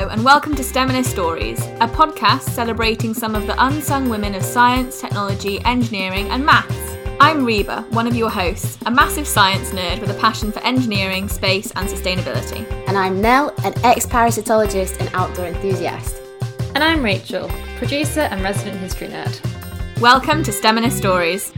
Hello, and welcome to STEMinist Stories, a podcast celebrating some of the unsung women of science, technology, engineering, and maths. I'm Reba, one of your hosts, a massive science nerd with a passion for engineering, space, and sustainability. And I'm Nell, an ex parasitologist and outdoor enthusiast. And I'm Rachel, producer and resident history nerd. Welcome to STEMinist Stories.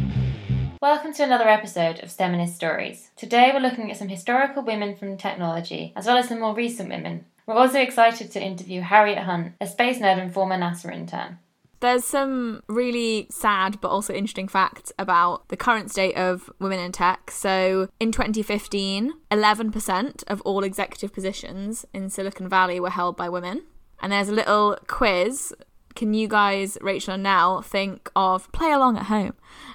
Welcome to another episode of STEMinist Stories. Today we're looking at some historical women from technology, as well as some more recent women. We're also excited to interview Harriet Hunt, a space nerd and former NASA intern. There's some really sad but also interesting facts about the current state of women in tech. So, in 2015, 11% of all executive positions in Silicon Valley were held by women. And there's a little quiz. Can you guys, Rachel and Nell, think of play along at home?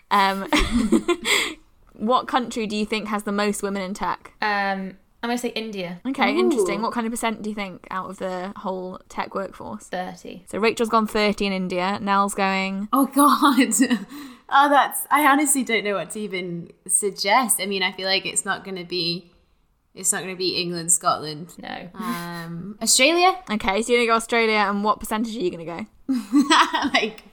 Um, what country do you think has the most women in tech? Um, I'm going to say India. Okay, Ooh. interesting. What kind of percent do you think out of the whole tech workforce? 30. So Rachel's gone 30 in India. Nell's going. Oh, God. oh, that's. I honestly don't know what to even suggest. I mean, I feel like it's not going to be. It's not going to be England, Scotland, No. um, Australia. Okay, so you're going to go Australia, and what percentage are you going to go? like,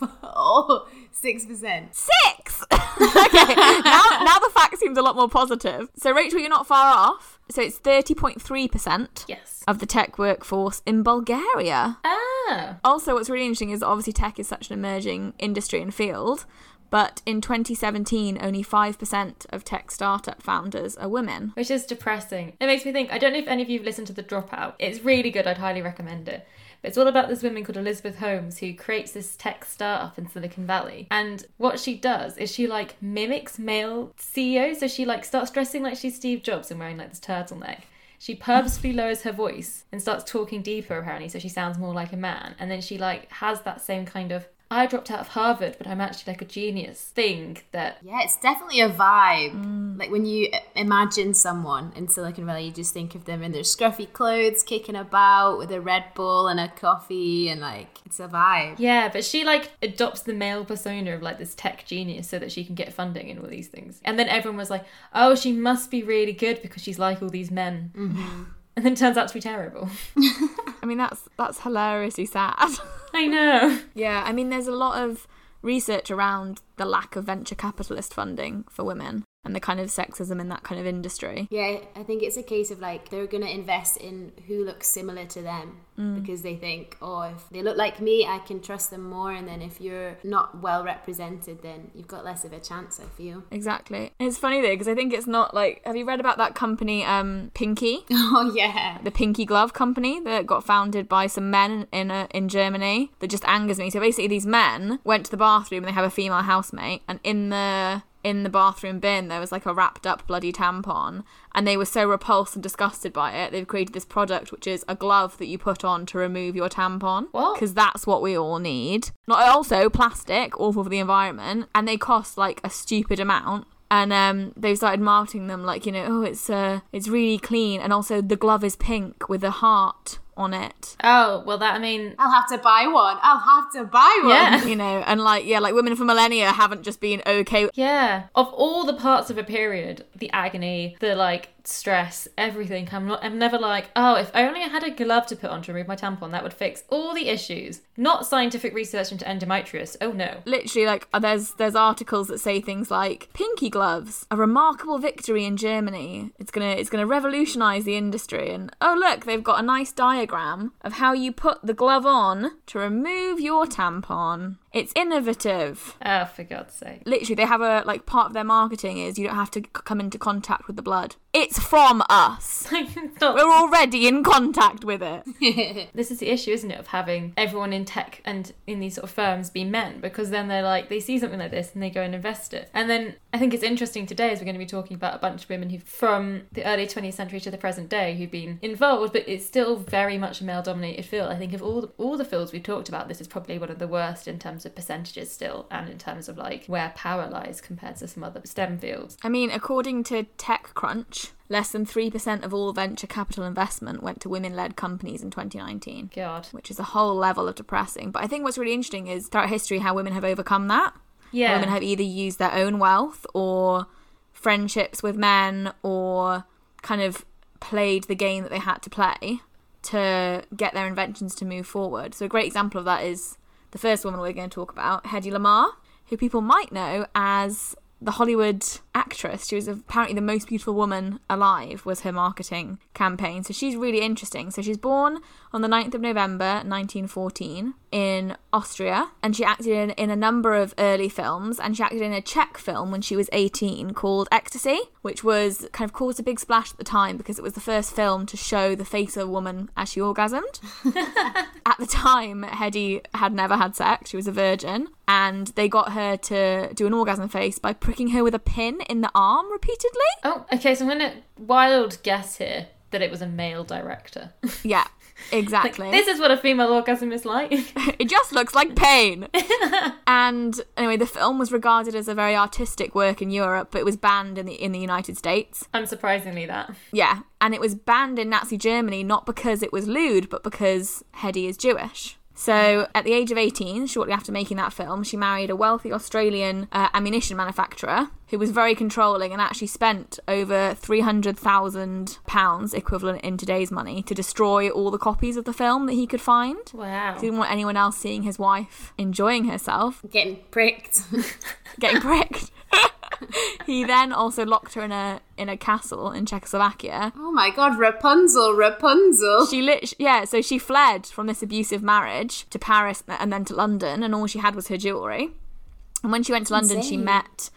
oh, 6%. Six! okay, now, now the fact seems a lot more positive. So, Rachel, you're not far off. So, it's 30.3% Yes. of the tech workforce in Bulgaria. Ah. Also, what's really interesting is obviously tech is such an emerging industry and field, but in 2017, only 5% of tech startup founders are women. Which is depressing. It makes me think, I don't know if any of you have listened to The Dropout. It's really good, I'd highly recommend it. But it's all about this woman called Elizabeth Holmes who creates this tech startup in Silicon Valley. And what she does is she like mimics male CEOs. So she like starts dressing like she's Steve Jobs and wearing like this turtleneck. She purposefully lowers her voice and starts talking deeper apparently so she sounds more like a man. And then she like has that same kind of I dropped out of Harvard, but I'm actually like a genius thing that Yeah, it's definitely a vibe. Mm. Like when you imagine someone in Silicon Valley, you just think of them in their scruffy clothes, kicking about with a Red Bull and a coffee, and like it's a vibe. Yeah, but she like adopts the male persona of like this tech genius so that she can get funding and all these things. And then everyone was like, "Oh, she must be really good because she's like all these men." Mm-hmm. And then it turns out to be terrible. I mean, that's that's hilariously sad. I know. yeah, I mean, there's a lot of research around the lack of venture capitalist funding for women and the kind of sexism in that kind of industry. Yeah, I think it's a case of like they're going to invest in who looks similar to them because they think, oh, if they look like me, I can trust them more. And then if you're not well represented, then you've got less of a chance, I feel. Exactly. It's funny though because I think it's not like. Have you read about that company, um, Pinky? Oh, yeah. the Pinky Glove Company that got founded by some men in a, in Germany that just angers me. So basically, these men went to the bathroom and they have a female housemate, and in the in the bathroom bin there was like a wrapped up bloody tampon, and they were so repulsed and disgusted by it, they've created this product which is a glove that you put on to remove your tampon. What? Because that's what we all need. Not also plastic, awful for the environment, and they cost like a stupid amount and um, they started marketing them like you know oh it's uh it's really clean and also the glove is pink with a heart on it Oh, well that I mean I'll have to buy one. I'll have to buy one. Yeah. you know and like yeah like women for millennia haven't just been okay Yeah. Of all the parts of a period, the agony, the like stress, everything, I'm not I'm never like, oh, if only I had a glove to put on to remove my tampon, that would fix all the issues. Not scientific research into endometriosis. Oh no. literally like uh, there's there's articles that say things like pinky gloves a remarkable victory in germany it's gonna it's gonna revolutionize the industry and oh look they've got a nice diagram of how you put the glove on to remove your tampon it's innovative Oh, for God's sake. literally they have a like part of their marketing is you don't have to c- come into contact with the blood it's from us we're already in contact with it this is the issue, isn't it, of having everyone in tech and in these sort of firms be men because then they're like they see something like this and they go and invest it. And then I think it's interesting today as we're going to be talking about a bunch of women who from the early 20th century to the present day who've been involved, but it's still very much a male dominated field. I think of all the, all the fields we've talked about, this is probably one of the worst in terms of percentages still and in terms of like where power lies compared to some other STEM fields. I mean, according to TechCrunch, less than 3% of all venture capital investment went to women led companies in 2019, God. which is a whole level of depressing. But I think what's really interesting is throughout history how women have overcome that. Yeah. Women have either used their own wealth or friendships with men or kind of played the game that they had to play to get their inventions to move forward. So a great example of that is the first woman we're going to talk about, Hedy Lamarr, who people might know as the Hollywood actress. She was apparently the most beautiful woman alive was her marketing campaign. So she's really interesting. So she's born on the 9th of November 1914 in Austria and she acted in, in a number of early films and she acted in a Czech film when she was 18 called Ecstasy, which was kind of caused a big splash at the time because it was the first film to show the face of a woman as she orgasmed. at the time, Hedy had never had sex. She was a virgin and they got her to do an orgasm face by pricking her with a pin in the arm repeatedly. Oh, okay. So I'm gonna wild guess here that it was a male director. Yeah, exactly. this is what a female orgasm is like. it just looks like pain. and anyway, the film was regarded as a very artistic work in Europe, but it was banned in the in the United States. Unsurprisingly, that. Yeah, and it was banned in Nazi Germany not because it was lewd, but because Hedy is Jewish. So, at the age of 18, shortly after making that film, she married a wealthy Australian uh, ammunition manufacturer who was very controlling and actually spent over £300,000 equivalent in today's money to destroy all the copies of the film that he could find. Wow. He didn't want anyone else seeing his wife enjoying herself, Getting pricked. getting pricked. he then also locked her in a in a castle in Czechoslovakia oh my god, Rapunzel, Rapunzel. she lit yeah so she fled from this abusive marriage to paris and then to london and all she had was her jewelry and when she went to london she met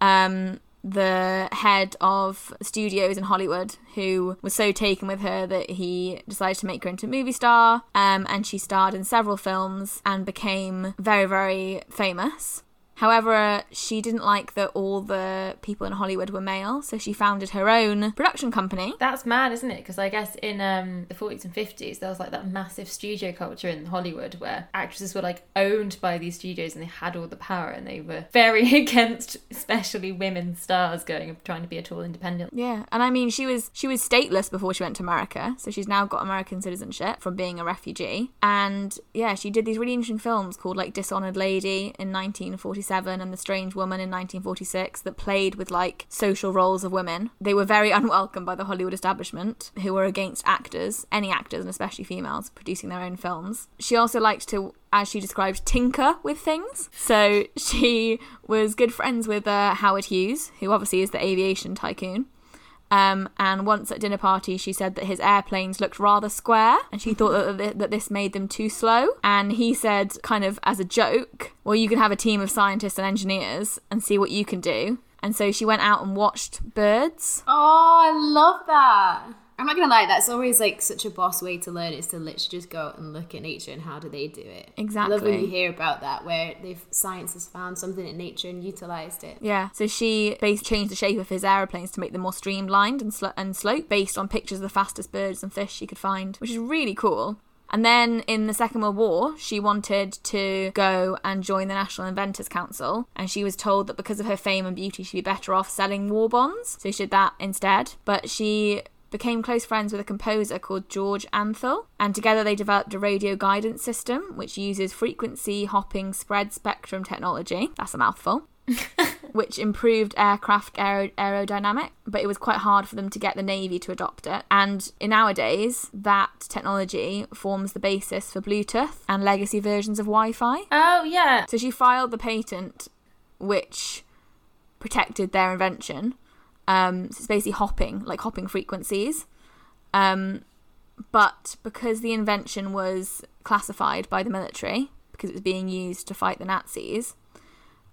um the head of studios in Hollywood, who was so taken with her that he decided to make her into a movie star. Um, and she starred in several films and became very, very famous. However, she didn't like that all the people in Hollywood were male, so she founded her own production company. That's mad, isn't it? Because I guess in um, the 40s and 50s, there was like that massive studio culture in Hollywood where actresses were like owned by these studios and they had all the power and they were very against, especially women stars going and trying to be at all independent. Yeah, and I mean, she was she was stateless before she went to America, so she's now got American citizenship from being a refugee. And yeah, she did these really interesting films called like Dishonored Lady in 1947 and The Strange Woman in 1946 that played with like social roles of women. They were very unwelcome by the Hollywood establishment, who were against actors, any actors, and especially females, producing their own films. She also liked to as she described, tinker with things. So she was good friends with uh, Howard Hughes, who obviously is the aviation tycoon. Um, and once at dinner party, she said that his airplanes looked rather square, and she thought that, th- that this made them too slow. And he said, kind of as a joke, "Well, you can have a team of scientists and engineers and see what you can do." And so she went out and watched birds. Oh, I love that. I'm not gonna lie, that's always like such a boss way to learn is to literally just go out and look at nature and how do they do it. Exactly. I love when you hear about that where they've science has found something in nature and utilized it. Yeah, so she basically changed the shape of his aeroplanes to make them more streamlined and, sl- and slope based on pictures of the fastest birds and fish she could find, which is really cool. And then in the Second World War, she wanted to go and join the National Inventors Council, and she was told that because of her fame and beauty, she'd be better off selling war bonds. So she did that instead. But she became close friends with a composer called George Antheil, and together they developed a radio guidance system which uses frequency hopping spread spectrum technology. That's a mouthful. which improved aircraft aer- aerodynamic, but it was quite hard for them to get the Navy to adopt it. And in nowadays, that technology forms the basis for Bluetooth and legacy versions of Wi Fi. Oh, yeah. So she filed the patent which protected their invention. Um, so it's basically hopping, like hopping frequencies. Um, but because the invention was classified by the military, because it was being used to fight the Nazis,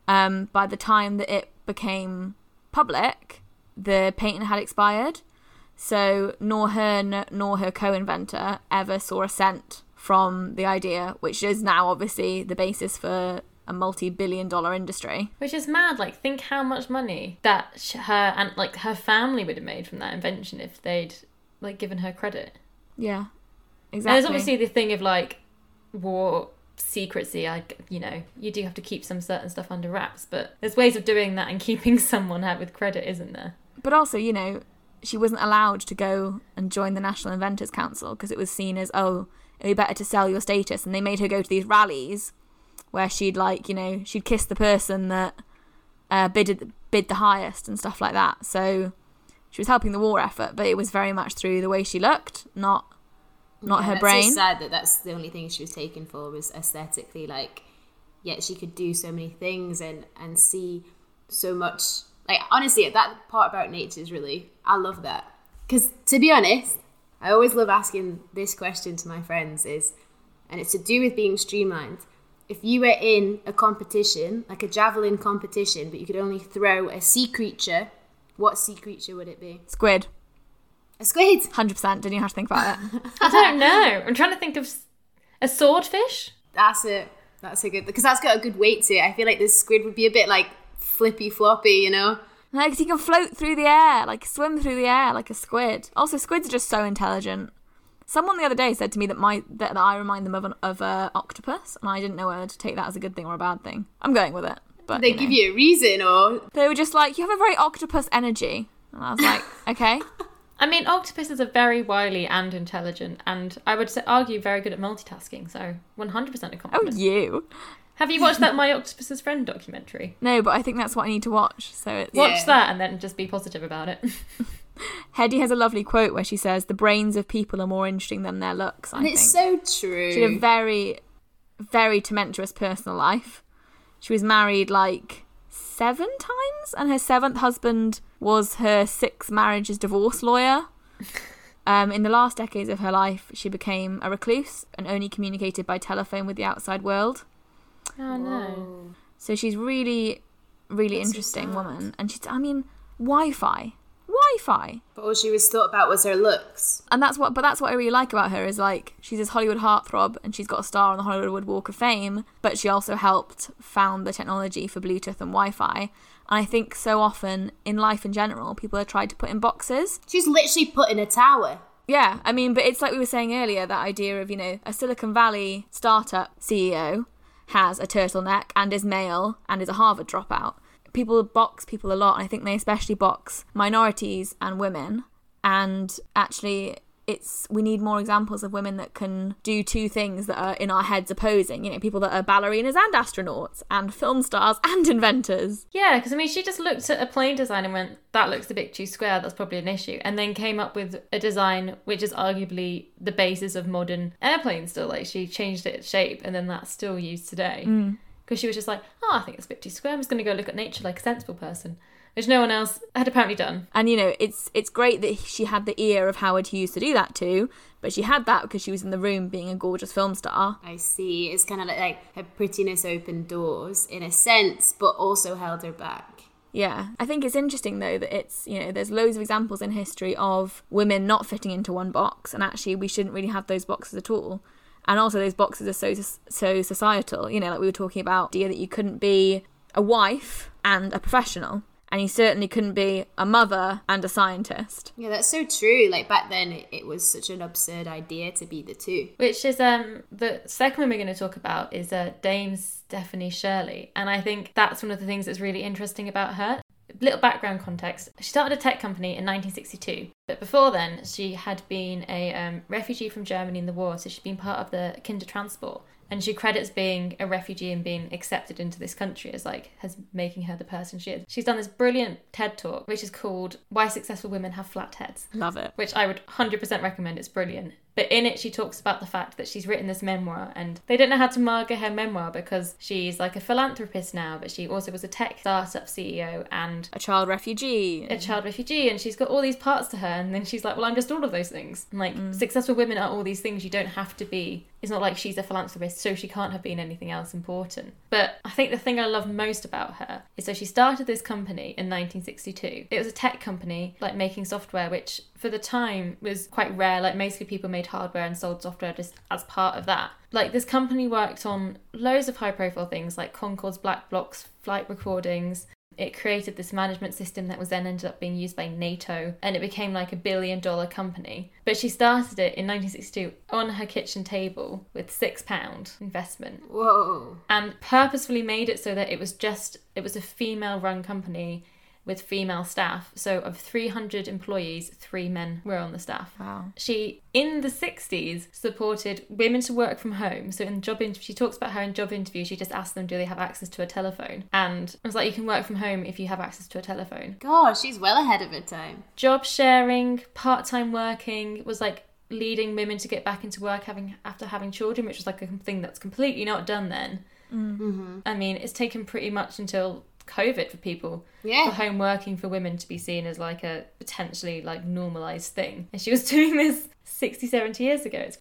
um, by the time that it became public, the patent had expired. So nor her nor her co-inventor ever saw a cent from the idea, which is now obviously the basis for a multi-billion dollar industry. Which is mad. Like, think how much money that sh- her and like her family would have made from that invention if they'd like given her credit. Yeah, exactly And. There's obviously the thing of like war secrecy. I, you know, you do have to keep some certain stuff under wraps, but there's ways of doing that and keeping someone out with credit, isn't there? but also, you know, she wasn't allowed to go and join the National Inventors Council because it was seen as oh, it'd be better to sell your status, and they made her go to these rallies where she'd like, you know, she'd kiss the person that uh, bid bid the highest and stuff like that. So she was helping the war effort, but it was very much through the way she looked, not not Yeah, her brain. So sad that that's the only thing she was taken for was aesthetically. Like, yet she could do so many things and and see so much. Like honestly, that part about nature is really I love that because to be honest, I always love asking this question to my friends is, and it's to do with being streamlined. If you were in a competition, like a javelin competition, but you could only throw a sea creature, what sea creature would it be? Squid, A squid. hundred percent. Didn't you have to think about it? I don't know. I'm trying to think of a swordfish. That's it. That's a good because that's got a good weight to it. I feel like this squid would be a bit like flippy floppy, you know. No, because he can float through the air, like swim through the air like a squid. Also, squids are just so intelligent. Someone the other day said to me that my that, that I remind them of an of a octopus, and I didn't know whether to take that as a good thing or a bad thing. I'm going with it, but They you know. give you a reason, or they were just like, "You have a very octopus energy," and I was like, "Okay." I mean, octopuses are very wily and intelligent, and I would argue very good at multitasking. So, 100% a oh, compliment. Oh, you? Have you watched that My Octopus's Friend documentary? No, but I think that's what I need to watch. So it's Watch Yeah. that and then just be positive about it. Hedy has a lovely quote where she says, "The brains of people are more interesting than their looks." I and think it's so true. she had a very, very tumultuous personal life. She was married like seven times, and her seventh husband was her six marriages divorce lawyer. Um, in the last decades of her life, she became a recluse and only communicated by telephone with the outside world. Oh no. Whoa. So she's really, really That's interesting sad. woman. And she's, I mean, Wi-Fi, Wi-Fi. But all she was thought about was her looks. and that's what but that's what I really like about her is like she's this Hollywood heartthrob and she's got a star on the Hollywood Walk of Fame, but she also helped found the technology for Bluetooth and Wi-Fi. And I think so often in life in general, people are tried to put in boxes. She's literally put in a tower. Yeah, I mean, but it's like we were saying earlier, that idea of, you know, a Silicon Valley startup CEO has a turtleneck and is male and is a Harvard dropout. People box people a lot, and I think they especially box minorities and women. And actually, it's we need more examples of women that can do two things that are in our heads opposing. You know, people that are ballerinas and astronauts and film stars and inventors. Yeah, because I mean, she just looked at a plane design and went, that looks a bit too square, that's probably an issue. And then came up with a design which is arguably the basis of modern airplanes still. Like, she changed its shape and then that's still used today. Mm. Because she was just like, oh, I think it's a bit too square. I'm just going to go look at nature like a sensible person. Which no one else had apparently done. And you know, it's it's great that she had the ear of Howard Hughes to do that too, but she had that because she was in the room being a gorgeous film star. I see. It's kind of like, like her prettiness opened doors in a sense, but also held her back. Yeah. I think it's interesting though that it's, you know, there's loads of examples in history of women not fitting into one box and actually we shouldn't really have those boxes at all. And also those boxes are so so societal, you know, like we were talking about, the idea that you couldn't be a wife and a professional and he certainly couldn't be a mother and a scientist. Yeah, that's so true. Like back then, it, it was such an absurd idea to be the two. Which is um the second one we're going to talk about is uh, Dame Stephanie Shirley, and I think that's one of the things that's really interesting about her. Little background context: she started a tech company in 1962, but before then she had been a um, refugee from Germany in the war, so she'd been part of the Kindertransport. And she credits being a refugee and being accepted into this country as like has making her the person she is. She's done this brilliant TED talk, which is called "Why Successful Women Have Flat Heads." Love it. which I would 100% recommend. It's brilliant. But in it, she talks about the fact that she's written this memoir and they don't know how to market her memoir because she's like a philanthropist now, but she also was a tech startup CEO and A child refugee. a child refugee and she's got all these parts to her and then she's like well i'm just all of those things and like mm. successful women are all these things you don't have to be it's not like she's a philanthropist so she can't have been anything else important. But i think the thing i love most about her is that she started this company in 1962 it was a tech company like making software which for the time was quite rare. Like mostly people made hardware and sold software just as part of that. Like this company worked on loads of high profile things like concorde's black box flight recordings it created this management system that was then ended up being used by NATO and it became like a billion dollar company. But she started it in 1962 on her kitchen table with six pound investment Whoa. and purposefully made it so that it was just it was a female run company with female staff. So of 300 employees, three men were on the staff. Wow. She, in the 60s, supported women to work from home. So in job interview, she talks about how in job interview, she just asked them, do they have access to a telephone? And it was like, you can work from home if you have access to a telephone. God, she's well ahead of her time. Job sharing, part time working was like leading women to get back into work having after having children, which was like a thing that's completely not done then. Mm-hmm. I mean, it's taken pretty much until COVID for people Yeah. for home working for women to be seen as like a potentially like normalized thing. And she was doing this 60, 70 years ago. It's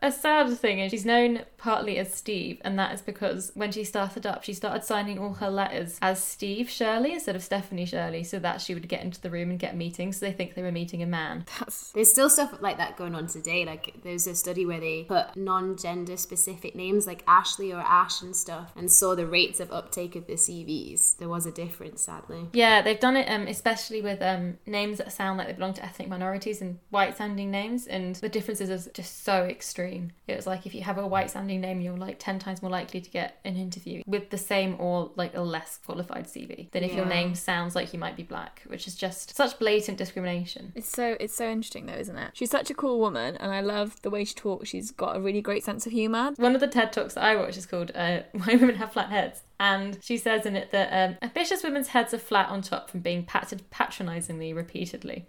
a sad thing is she's known partly as Steve, and that is because when she started up, she started signing all her letters as Steve Shirley instead of Stephanie Shirley, so that she would get into the room and get meetings. So they think they were meeting a man. That's There's still stuff like that going on today. Like there's a study where they put non-gender specific names like Ashley or Ash and stuff, and saw the rates of uptake of the CVs. There was a difference, sadly. Yeah, they've done it um, especially with um, names that sound like they belong to ethnic minorities and white sounding names, and the differences is just so extreme. It was like if you have a white sounding name, you're like 10 times more likely to get an interview with the same or like a less qualified CV than if your name sounds like you might be black, which is just such blatant discrimination. It's so it's so interesting though, isn't it? She's such a cool woman, and I love the way she talks. She's got a really great sense of humour. One of the TED Talks that I watch is called uh, Why Women Have Flat Heads. And she says in it that um, ambitious women's heads are flat on top from being patted patronisingly repeatedly,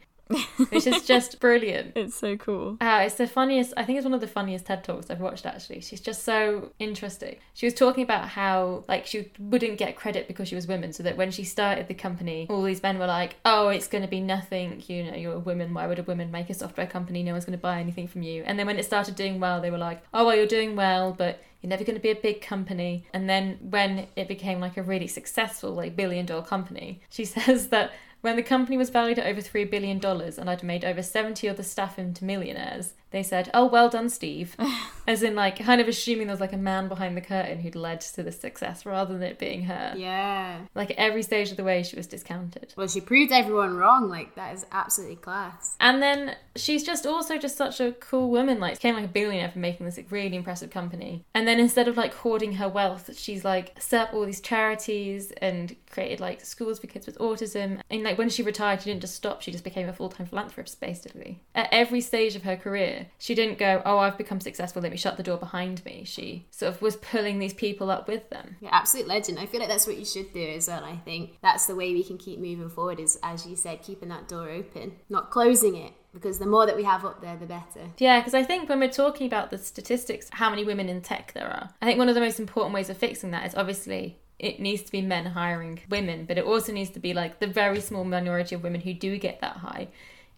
which is just brilliant. It's so cool. Uh, it's the funniest. I think it's one of the funniest TED talks I've watched. Actually, she's just so interesting. She was talking about how like she wouldn't get credit because she was women, so that when she started the company, all these men were like, "Oh, it's going to be nothing. You know, you're a woman. Why would a woman make a software company? No one's going to buy anything from you." And then when it started doing well, they were like, "Oh, well, you're doing well, but." You're never going to be a big company. And then when it became like a really successful, like billion dollar company, she says that when the company was valued at over $3 billion and I'd made over 70 other staff into millionaires, they said, Oh, well done, Steve. As in, like, kind of assuming there was like a man behind the curtain who'd led to the success rather than it being her. Yeah. Like, every stage of the way, she was discounted. Well, she proved everyone wrong. Like that is absolutely class. And then she's just also just such a cool woman. Like, became like a billionaire from making this like, really impressive company. And then instead of like hoarding her wealth, she's like set up all these charities and created like schools for kids with autism. And like when she retired, she didn't just stop. She just became a full time philanthropist, basically. At every stage of her career, she didn't go, "Oh, I've become successful. Let me shut the door behind me." She sort of was pulling these people up with them. Yeah, absolute legend. I feel like that's what you should do as well. I think that's the way we can keep moving forward. Is as you said, keeping that door open, not closing it. Because the more that we have up there, the better. Yeah, because I think when we're talking about the statistics, how many women in tech there are, I think one of the most important ways of fixing that is obviously it needs to be men hiring women, but it also needs to be like the very small minority of women who do get that high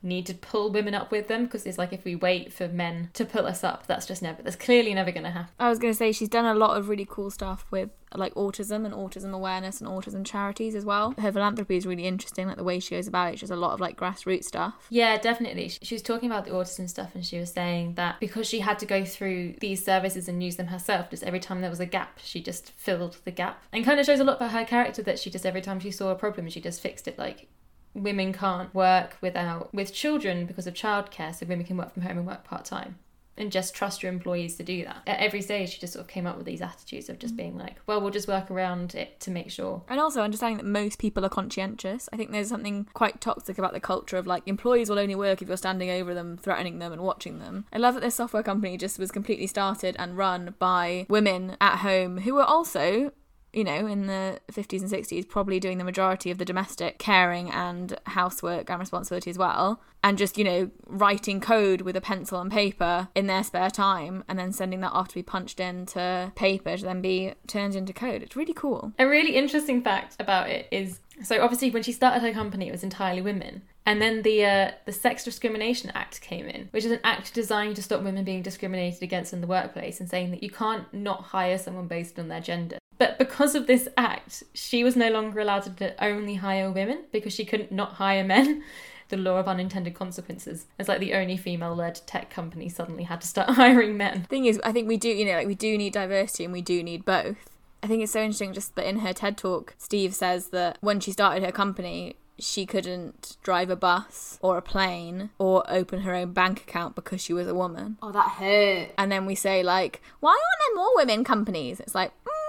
need to pull women up with them because it's like if we wait for men to pull us up, that's just never, that's clearly never going to happen. I was going to say she's done a lot of really cool stuff with like autism and autism awareness and autism charities as well. Her philanthropy is really interesting, like the way she goes about it. She does a lot of like grassroots stuff. Yeah, definitely. She was talking about the autism stuff and she was saying that because she had to go through these services and use them herself, just every time there was a gap, she just filled the gap. And kind of shows a lot about her character that she just, every time she saw a problem, she just fixed it. Like, women can't work without with children because of childcare, so women can work from home and work part time. And just trust your employees to do that. At every stage, she just sort of came up with these attitudes of just mm. being like, well, we'll just work around it to make sure And also understanding that most people are conscientious. I think there's something quite toxic about the culture of like employees will only work if you're standing over them, threatening them, and watching them. I love that this software company just was completely started and run by women at home who were also you know, in the 50s and 60s, probably doing the majority of the domestic caring and housework and responsibility as well. And just, you know, writing code with a pencil and paper in their spare time and then sending that off to be punched into paper to then be turned into code. It's really cool. A really interesting fact about it is so obviously when she started her company, it was entirely women. And then the uh, the Sex Discrimination Act came in, which is an act designed to stop women being discriminated against in the workplace and saying that you can't not hire someone based on their gender. But because of this act, she was no longer allowed to only hire women because she couldn't not hire men. The law of unintended consequences. It's like the only female led tech company suddenly had to start hiring men. thing is, I think we do, you know, like we do need diversity and we do need both. I think it's so interesting just that in her TED talk, Steve says that when she started her company, she couldn't drive a bus or a plane or open her own bank account because she was a woman. Oh, that hurt. And then we say, like, why aren't there more women companies? It's like, mm,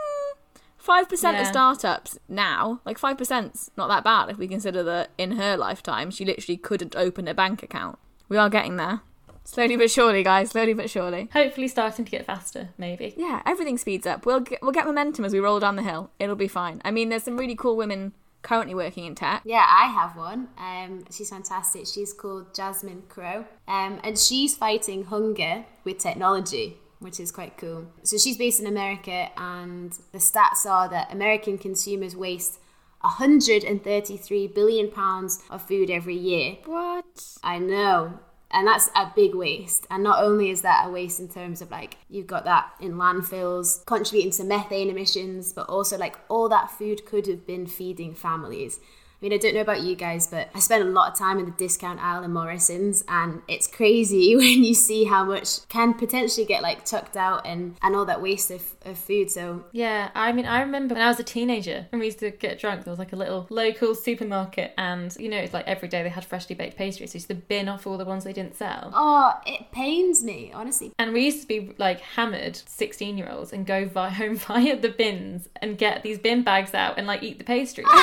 5% Yeah. of startups now, like 5%'s not that bad if we consider that in her lifetime, she literally couldn't open a bank account. We are getting there. Slowly but surely, guys, slowly but surely. Hopefully starting to get faster, maybe. Yeah, everything speeds up. We'll get, we'll get momentum as we roll down the hill. It'll be fine. I mean, there's some really cool women currently working in tech. Yeah, I have one. Um, she's fantastic. She's called Jasmine Crowe, um, and she's fighting hunger with technology, which is quite cool. So she's based in America, and the stats are that American consumers waste 133 billion pounds of food every year. What? I know. And that's a big waste. And not only is that a waste in terms of like you've got that in landfills contributing to methane emissions, but also like all that food could have been feeding families. I mean, I don't know about you guys, but I spend a lot of time in the discount aisle in Morrisons, and it's crazy when you see how much can potentially get like chucked out and, and all that waste of, of food. So, Yeah, I mean, I remember when I was a teenager and we used to get drunk, there was like a little local supermarket, and you know, it's like every day they had freshly baked pastries. So you used to bin off all the ones they didn't sell. oh, it pains me, honestly. And we used to be like hammered 16 year olds and go vi- home via the bins and get these bin bags out and like eat the pastries.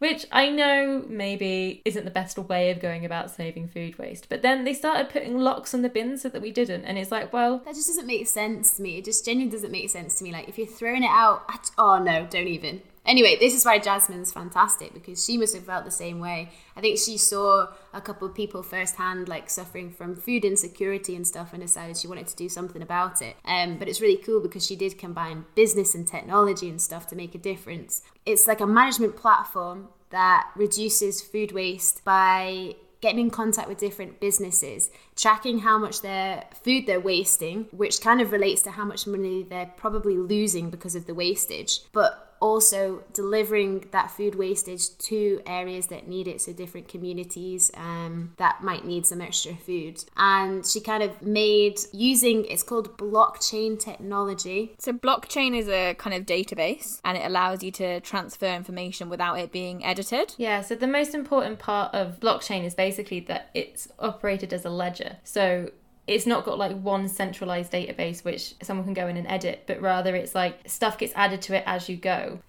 Which I know maybe isn't the best way of going about saving food waste. But then they started putting locks on the bins so that we didn't. And it's like, well, That just doesn't make sense to me. It just genuinely doesn't make sense to me. Like, if you're throwing it out, oh no, don't even. Anyway, this is why Jasmine's fantastic because she must have felt the same way. I think she saw a couple of people firsthand, like suffering from food insecurity and stuff, and decided she wanted to do something about it. Um, but it's really cool because she did combine business and technology and stuff to make a difference. It's like a management platform that reduces food waste by getting in contact with different businesses, tracking how much their food they're wasting, which kind of relates to how much money they're probably losing because of the wastage, but also delivering that food wastage to areas that need it, so different communities um, that might need some extra food. And she kind of made using it's called blockchain technology. So blockchain is a kind of database and it allows you to transfer information without it being edited. Yeah, so the most important part of blockchain is basically that it's operated as a ledger. So it's not got like one centralized database which someone can go in and edit, but rather it's like stuff gets added to it as you go.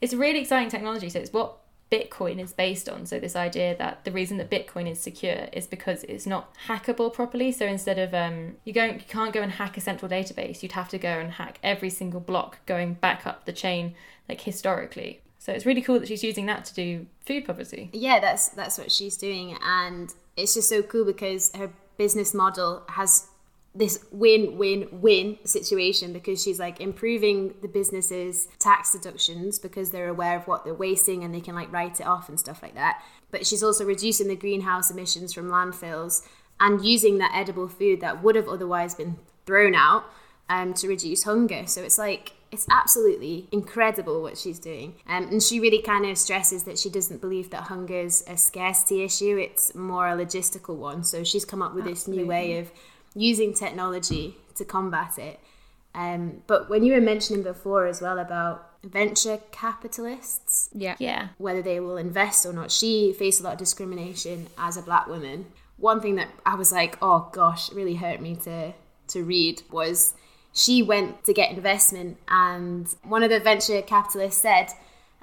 It's really exciting technology. So it's what Bitcoin is based on. So this idea that the reason that Bitcoin is secure is because it's not hackable properly. So instead of um, you going, you can't go and hack a central database. You'd have to go and hack every single block going back up the chain, like historically. So it's really cool that she's using that to do food poverty. Yeah, that's that's what she's doing, and it's just so cool because her business model has this win-win-win situation because she's like improving the business's tax deductions because they're aware of what they're wasting and they can like write it off and stuff like that. But she's also reducing the greenhouse emissions from landfills and using that edible food that would have otherwise been thrown out um, to reduce hunger. So it's like it's absolutely incredible what she's doing. Um, and she really kind of stresses that she doesn't believe that hunger is a scarcity issue, it's more a logistical one. So she's come up with this new way of using technology to combat it. Um, but when you were mentioning before as well about venture capitalists, Yeah. Yeah. whether they will invest or not, she faced a lot of discrimination as a black woman. One thing that I was like, oh gosh, it really hurt me to to read was she went to get investment and one of the venture capitalists said,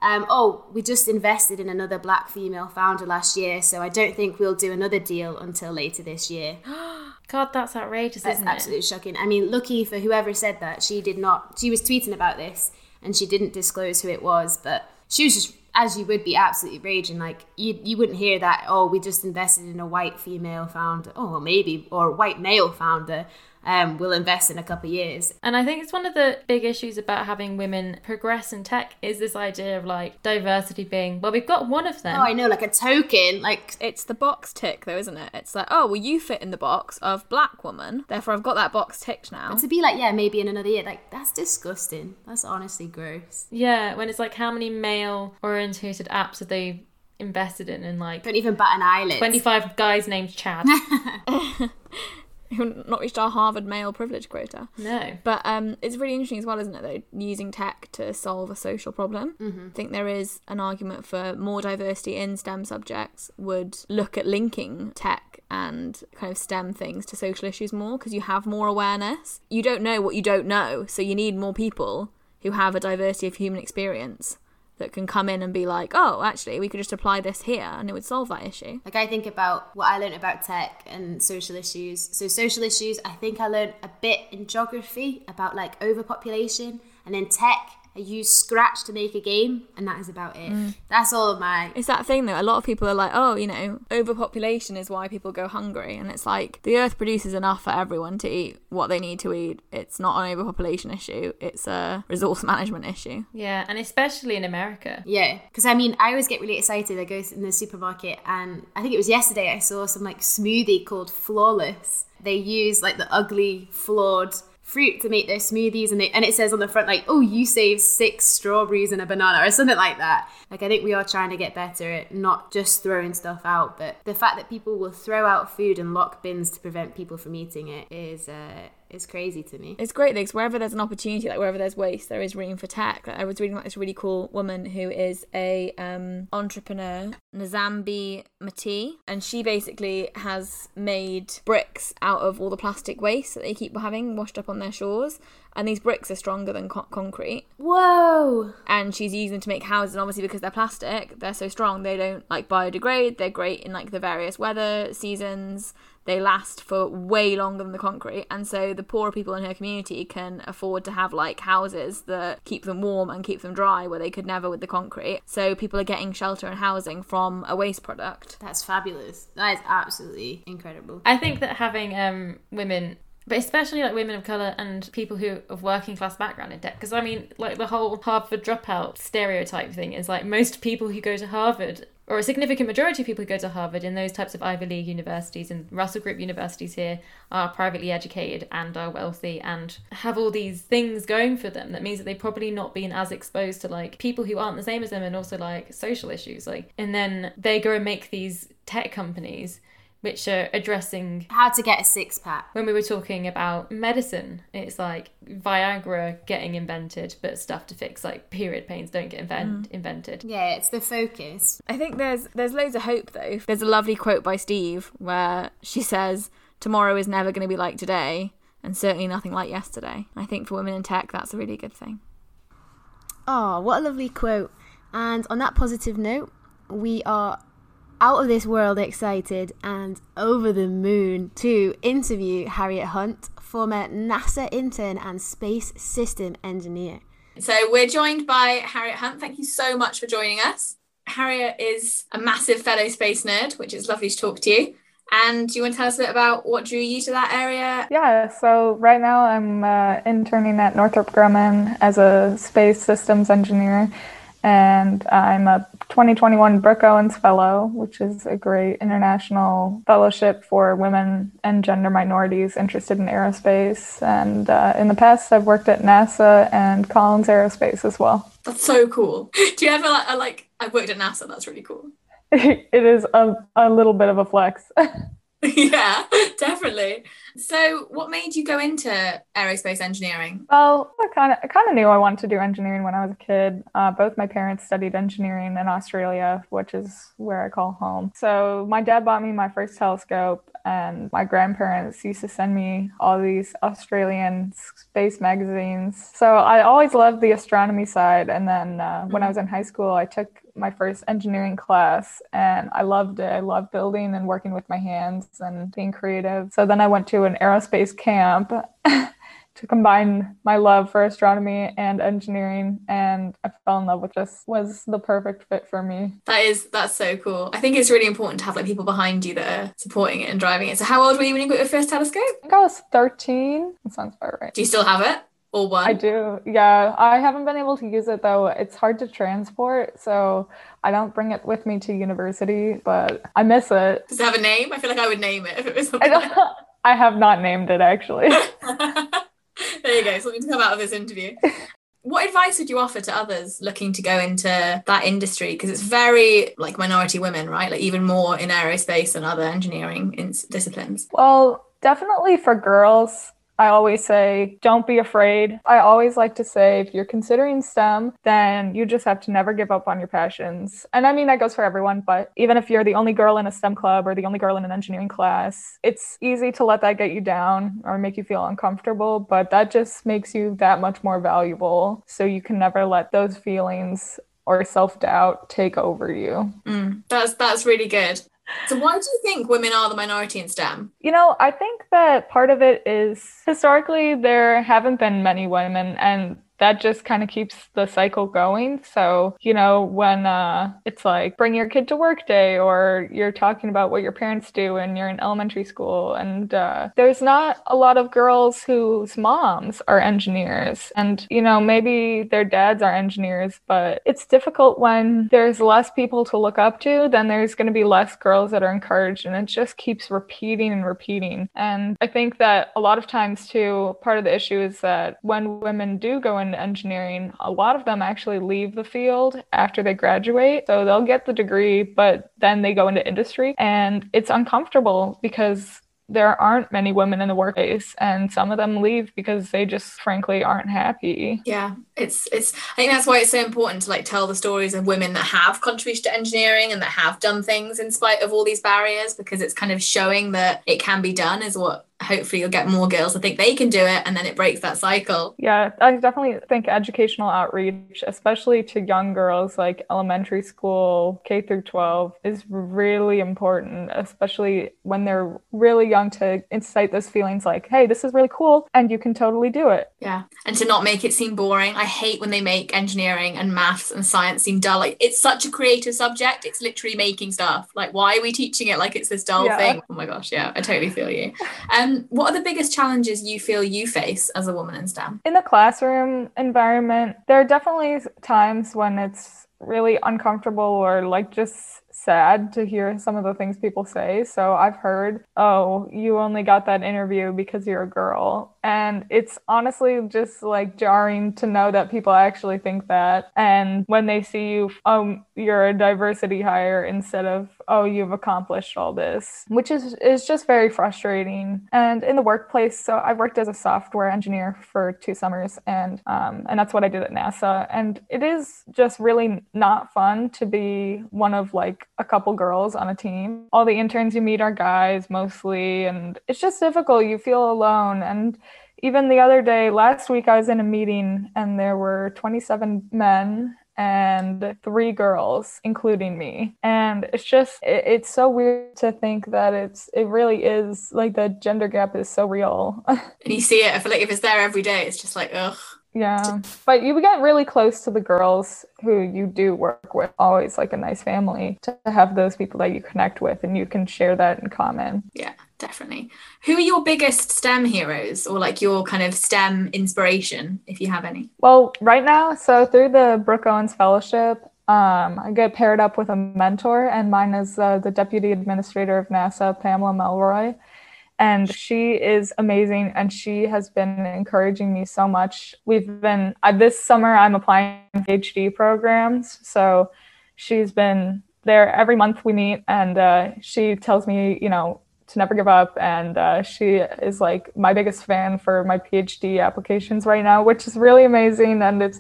um, oh, we just invested in another black female founder last year, so I don't think we'll do another deal until later this year. God, that's outrageous, That's isn't absolutely shocking. I mean, lucky for whoever said that, she did not. She was tweeting about this and she didn't disclose who it was, but she was just, as you would be, absolutely raging. Like you, you wouldn't hear that. Oh, we just invested in a white female founder. Oh, well, maybe or white male founder. Um, we'll invest in a couple of years. And I think it's one of the big issues about having women progress in tech is this idea of like diversity being, well, we've got one of them. Oh, I know, like a token. Like It's the box tick though, isn't it? It's like, oh, well, you fit in the box of black woman, therefore I've got that box ticked now. to be like, yeah, maybe in another year. Like that's disgusting. That's honestly gross. Yeah, when it's like how many male orientated apps have they invested in and like Don't even bat an eyelid. 25 guys named Chad. Who not reached our Harvard male privilege quota. no. But um, it's really interesting as well, isn't it, though, using tech to solve a social problem. Mm-hmm. I think there is an argument for more diversity in STEM subjects would look at linking tech and kind of STEM things to social issues more because you have more awareness. You don't know what you don't know, so you need more people who have a diversity of human experience that can come in and be like, oh, actually, we could just apply this here and it would solve that issue. Like I think about what I learned about tech and social issues. So social issues, I think I learned a bit in geography about like overpopulation, and in tech, use Scratch to make a game, and that is about it. Mm. That's all of my. It's that thing though. A lot of people are like, oh, you know, overpopulation is why people go hungry, and it's like the Earth produces enough for everyone to eat what they need to eat. It's not an overpopulation issue. It's a resource management issue. Yeah, and especially in America. Yeah, because I mean, I always get really excited. I go in the supermarket, and I think it was yesterday I saw some like smoothie called Flawless. They use like the ugly, flawed fruit to make their smoothies, and they and it says on the front like, "Oh, you save six strawberries and a banana," or something like that. Like I think we are trying to get better at not just throwing stuff out, but the fact that people will throw out food and lock bins to prevent people from eating it is uh, is crazy to me. It's great because wherever there's an opportunity, like wherever there's waste, there is room for tech. Like, I was reading about this really cool woman who is a um, entrepreneur, Nzambi Matee, and she basically has made bricks out of all the plastic waste that they keep having washed up on their shores. And these bricks are stronger than co- concrete. Whoa! and she's using them to make houses and obviously because they're plastic they're so strong they don't like biodegrade they're great in like the various weather seasons they last for way longer than the concrete and so the poorer people in her community can afford to have like houses that keep them warm and keep them dry where they could never with the concrete so people are getting shelter and housing from a waste product That's fabulous. That is absolutely incredible. I think that having um, women, but especially like women of color and people who of working class background in tech, because I mean, like the whole Harvard dropout stereotype thing is like most people who go to Harvard. Or a significant majority of people who go to Harvard in those types of Ivy League universities and Russell Group universities here are privately educated and are wealthy and have all these things going for them. That means that they've probably not been as exposed to like people who aren't the same as them and also like social issues. Like, and then they go and make these tech companies which are addressing How to get a six pack. when we were talking about medicine, it's like Viagra getting invented, but stuff to fix like period pains don't get invent- mm. invented. Yeah, it's the focus. I think there's there's loads of hope though. There's a lovely quote by Steve where she says, "Tomorrow is never going to be like today, and certainly nothing like yesterday." I think for women in tech, that's a really good thing. Oh, what a lovely quote. And on that positive note, we are out of this world excited and over the moon to interview Harriet Hunt, former NASA intern and space system engineer. So we're joined by Harriet Hunt. Thank you so much for joining us. Harriet is a massive fellow space nerd, which is lovely to talk to you. And do you want to tell us a bit about what drew you to that area? Yeah, so right now I'm uh, interning at Northrop Grumman as a space systems engineer, and I'm a 2021 Brooke Owens Fellow, which is a great international fellowship for women and gender minorities interested in aerospace. And uh, in the past, I've worked at NASA and Collins Aerospace as well. That's so cool. Do you ever like, I like I worked at NASA, that's really cool. it is a, a little bit of a flex. yeah, definitely. So what made you go into aerospace engineering? Well, I kind of I kind of knew I wanted to do engineering when I was a kid. Uh, both my parents studied engineering in Australia, which is where I call home. So my dad bought me my first telescope, and my grandparents used to send me all these Australian space magazines. So I always loved the astronomy side. And then uh, when I was in high school, I took my first engineering class and I loved it. I loved building and working with my hands and being creative. So then I went to an aerospace camp to combine my love for astronomy and engineering and I fell in love with this was the perfect fit for me. That is that's so cool. I think it's really important to have like people behind you that are supporting it and driving it. So how old were you when you got your first telescope? I think I was 13. That sounds about right. Do you still have it? Or one? I do. Yeah, I haven't been able to use it though. It's hard to transport, so I don't bring it with me to university, but I miss it. Does it have a name? I feel like I would name it if it was I something. don't I have not named it actually. there you go. Something to come out of this interview. What advice would you offer to others looking to go into that industry? Because it's very like minority women, right? Like even more in aerospace and other engineering in- disciplines. Well, definitely for girls, I always say, don't be afraid. I always like to say, if you're considering STEM, then you just have to never give up on your passions. And I mean, that goes for everyone, but even if you're the only girl in a STEM club or the only girl in an engineering class, it's easy to let that get you down or make you feel uncomfortable, but that just makes you that much more valuable. So you can never let those feelings or self doubt take over you. Mm, that's that's really good. So why do you think women are the minority in STEM? You know, I think that part of it is historically there haven't been many women, and that just kind of keeps the cycle going. So, you know, when uh, it's like bring your kid to work day or you're talking about what your parents do and you're in elementary school, and uh, there's not a lot of girls whose moms are engineers. And, you know, maybe their dads are engineers, but it's difficult when there's less people to look up to, then there's going to be less girls that are encouraged. And it just keeps repeating and repeating. And I think that a lot of times, too, part of the issue is that when women do go engineering, a lot of them actually leave the field after they graduate. So they'll get the degree, but then they go into industry. And it's uncomfortable because there aren't many women in the workplace and some of them leave because they just frankly aren't happy. Yeah it's it's i think that's why it's so important to like tell the stories of women that have contributed to engineering and that have done things in spite of all these barriers because it's kind of showing that it can be done is what hopefully you'll get more girls to think they can do it and then it breaks that cycle. Yeah, I definitely think educational outreach, especially to young girls like elementary school, K through 12 is really important, especially when they're really young to incite those feelings like, hey, this is really cool and you can totally do it. Yeah. And to not make it seem boring. I hate when they make engineering and maths and science seem dull. Like it's such a creative subject. It's literally making stuff. Like why are we teaching it like it's this dull yeah. thing? Oh my gosh, yeah, I totally feel you. Um, what are the biggest challenges you feel you face as a woman in STEM? In the classroom environment, there are definitely times when it's really uncomfortable or like just sad to hear some of the things people say. So I've heard, oh, you only got that interview because you're a girl. And it's honestly just like jarring to know that people actually think that. And when they see you, um, you're a diversity hire instead of oh, you've accomplished all this, which is is just very frustrating. And in the workplace, so I've worked as a software engineer for two summers, and um, and that's what I did at NASA. And it is just really not fun to be one of like a couple girls on a team. All the interns you meet are guys mostly, and it's just difficult. You feel alone and even the other day, last week, I was in a meeting and there were 27 men and three girls including me and it's just it, it's so weird to think that it's it really is like the gender gap is so real and you see it i feel like if it's there every day it's just like ugh yeah but you get really close to the girls who you do work with always like a nice family to have those people that you connect with and you can share that in common yeah definitely. Who are your biggest STEM heroes or like your kind of STEM inspiration, if you have any? Well, right now, so through the Brooke Owens Fellowship, um, I get paired up with a mentor, and mine is uh, the Deputy Administrator of NASA, Pamela Melroy. And she is amazing, and she has been encouraging me so much. We've been, uh, this summer, I'm applying PhD programs. So she's been there every month we meet, and uh, she tells me, you know, to never give up and uh, she is like my biggest fan for my phd applications right now which is really amazing and it's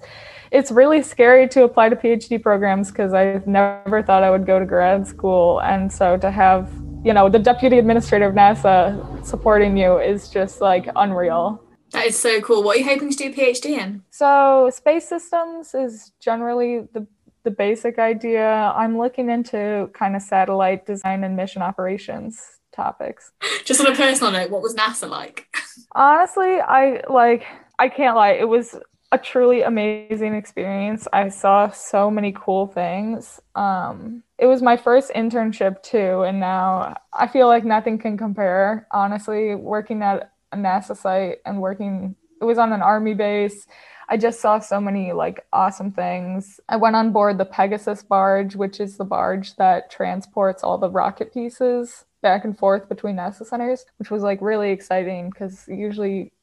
it's really scary to apply to phd programs because i never thought i would go to grad school and so to have you know the deputy administrator of nasa supporting you is just like unreal that is so cool what are you hoping to do a phd in so space systems is generally the the basic idea. I'm looking into kind of satellite design and mission operations topics. Just on a personal note, what was NASA like? Honestly, I like I can't lie. It was a truly amazing experience. I saw so many cool things. Um, it was my first internship too, and now I feel like nothing can compare. Honestly, working at a NASA site and working, it was on an army base. I just saw so many like awesome things. I went on board the Pegasus barge, which is the barge that transports all the rocket pieces back and forth between NASA centers, which was like really exciting because usually,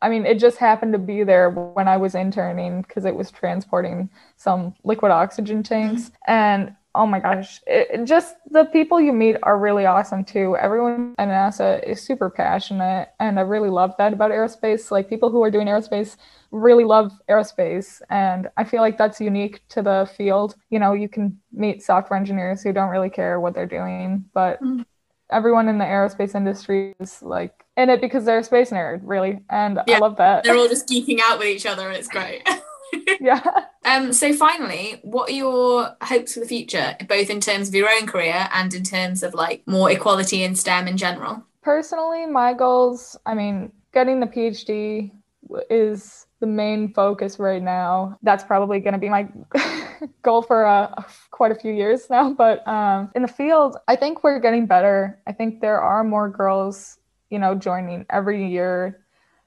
I mean, it just happened to be there when I was interning because it was transporting some liquid oxygen tanks. Mm-hmm. And oh my gosh, it, just the people you meet are really awesome too. Everyone at NASA is super passionate, and I really love that about aerospace. Like people who are doing aerospace really love aerospace, and I feel like that's unique to the field. You know, you can meet software engineers who don't really care what they're doing, but mm-hmm everyone in the aerospace industry is like in it because they're a space nerd, really. And yeah, I love that. They're all just geeking out with each other and it's great. yeah. Um, so finally, what are your hopes for the future, both in terms of your own career and in terms of like more equality in STEM in general? Personally, my goals, I mean, getting the PhD is the main focus right now. That's probably going to be my goal for uh, quite a few years now. But um, in the field, I think we're getting better. I think there are more girls, you know, joining every year.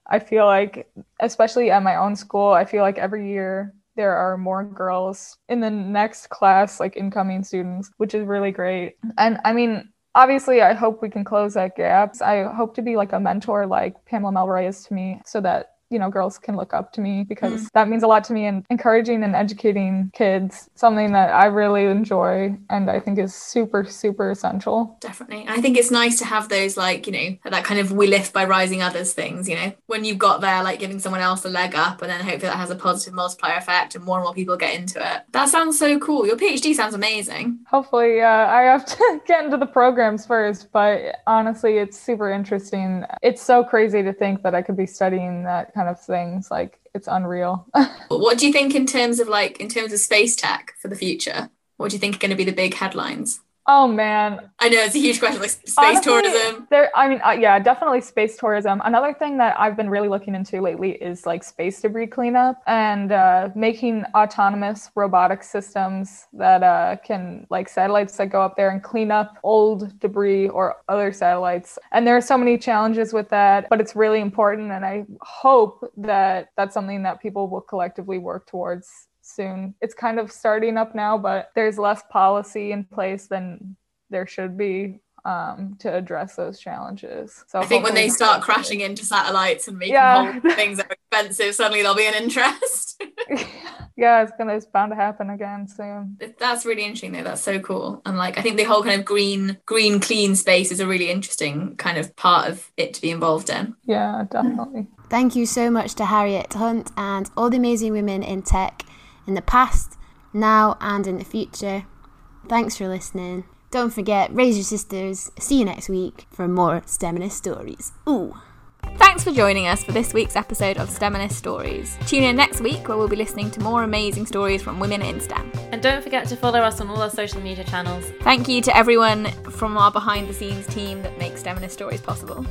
I feel like, especially at my own school, I feel like every year there are more girls in the next class, like incoming students, which is really great. And I mean, obviously, I hope we can close that gap. I hope to be like a mentor like Pamela Melroy is to me so that you know girls can look up to me because mm. that means a lot to me and encouraging and educating kids something that i really enjoy and i think is super super essential. Definitely. I think it's nice to have those like you know that kind of we lift by rising others things you know? When you've got there like giving someone else a leg up and then hopefully that has a positive multiplier effect and more and more people get into it. That sounds so cool. Your phd sounds amazing. Hopefully uh, i have to get into the programs first but honestly it's super interesting. It's so crazy to think that i could be studying that kind of things. Like it's unreal. what do you think in terms of like in terms of space tech for the future? What do you think are going to be the big headlines? Oh man, I know it's a huge question, like space Honestly, tourism. There, I mean, uh, yeah, definitely space tourism. Another thing that I've been really looking into lately is like space debris cleanup and uh, making autonomous robotic systems that uh, can like satellites that go up there and clean up old debris or other satellites. And there are so many challenges with that, but it's really important, and I hope that that's something that people will collectively work towards soon. It's kind of starting up now, but there's less policy in place than there should be um, to address those challenges. So I think when they start crashing into satellites and making yeah. things that are expensive, suddenly there'll be an interest. yeah, it's gonna it's bound to happen again soon. That's really interesting though. That's so cool. And like I think the whole kind of green, green, clean space is a really interesting kind of part of it to be involved in. Yeah, definitely. Thank you so much to Harriet Hunt and all the amazing women in tech in the past, now, and in the future. Thanks for listening. Don't forget, raise your sisters. See you next week for more STEMinist stories. Ooh. Thanks for joining us for this week's episode of STEMinist Stories. Tune in next week where we'll be listening to more amazing stories from women in STEM. And don't forget to follow us on all our social media channels. Thank you to everyone from our behind the scenes team that makes STEMinist Stories possible.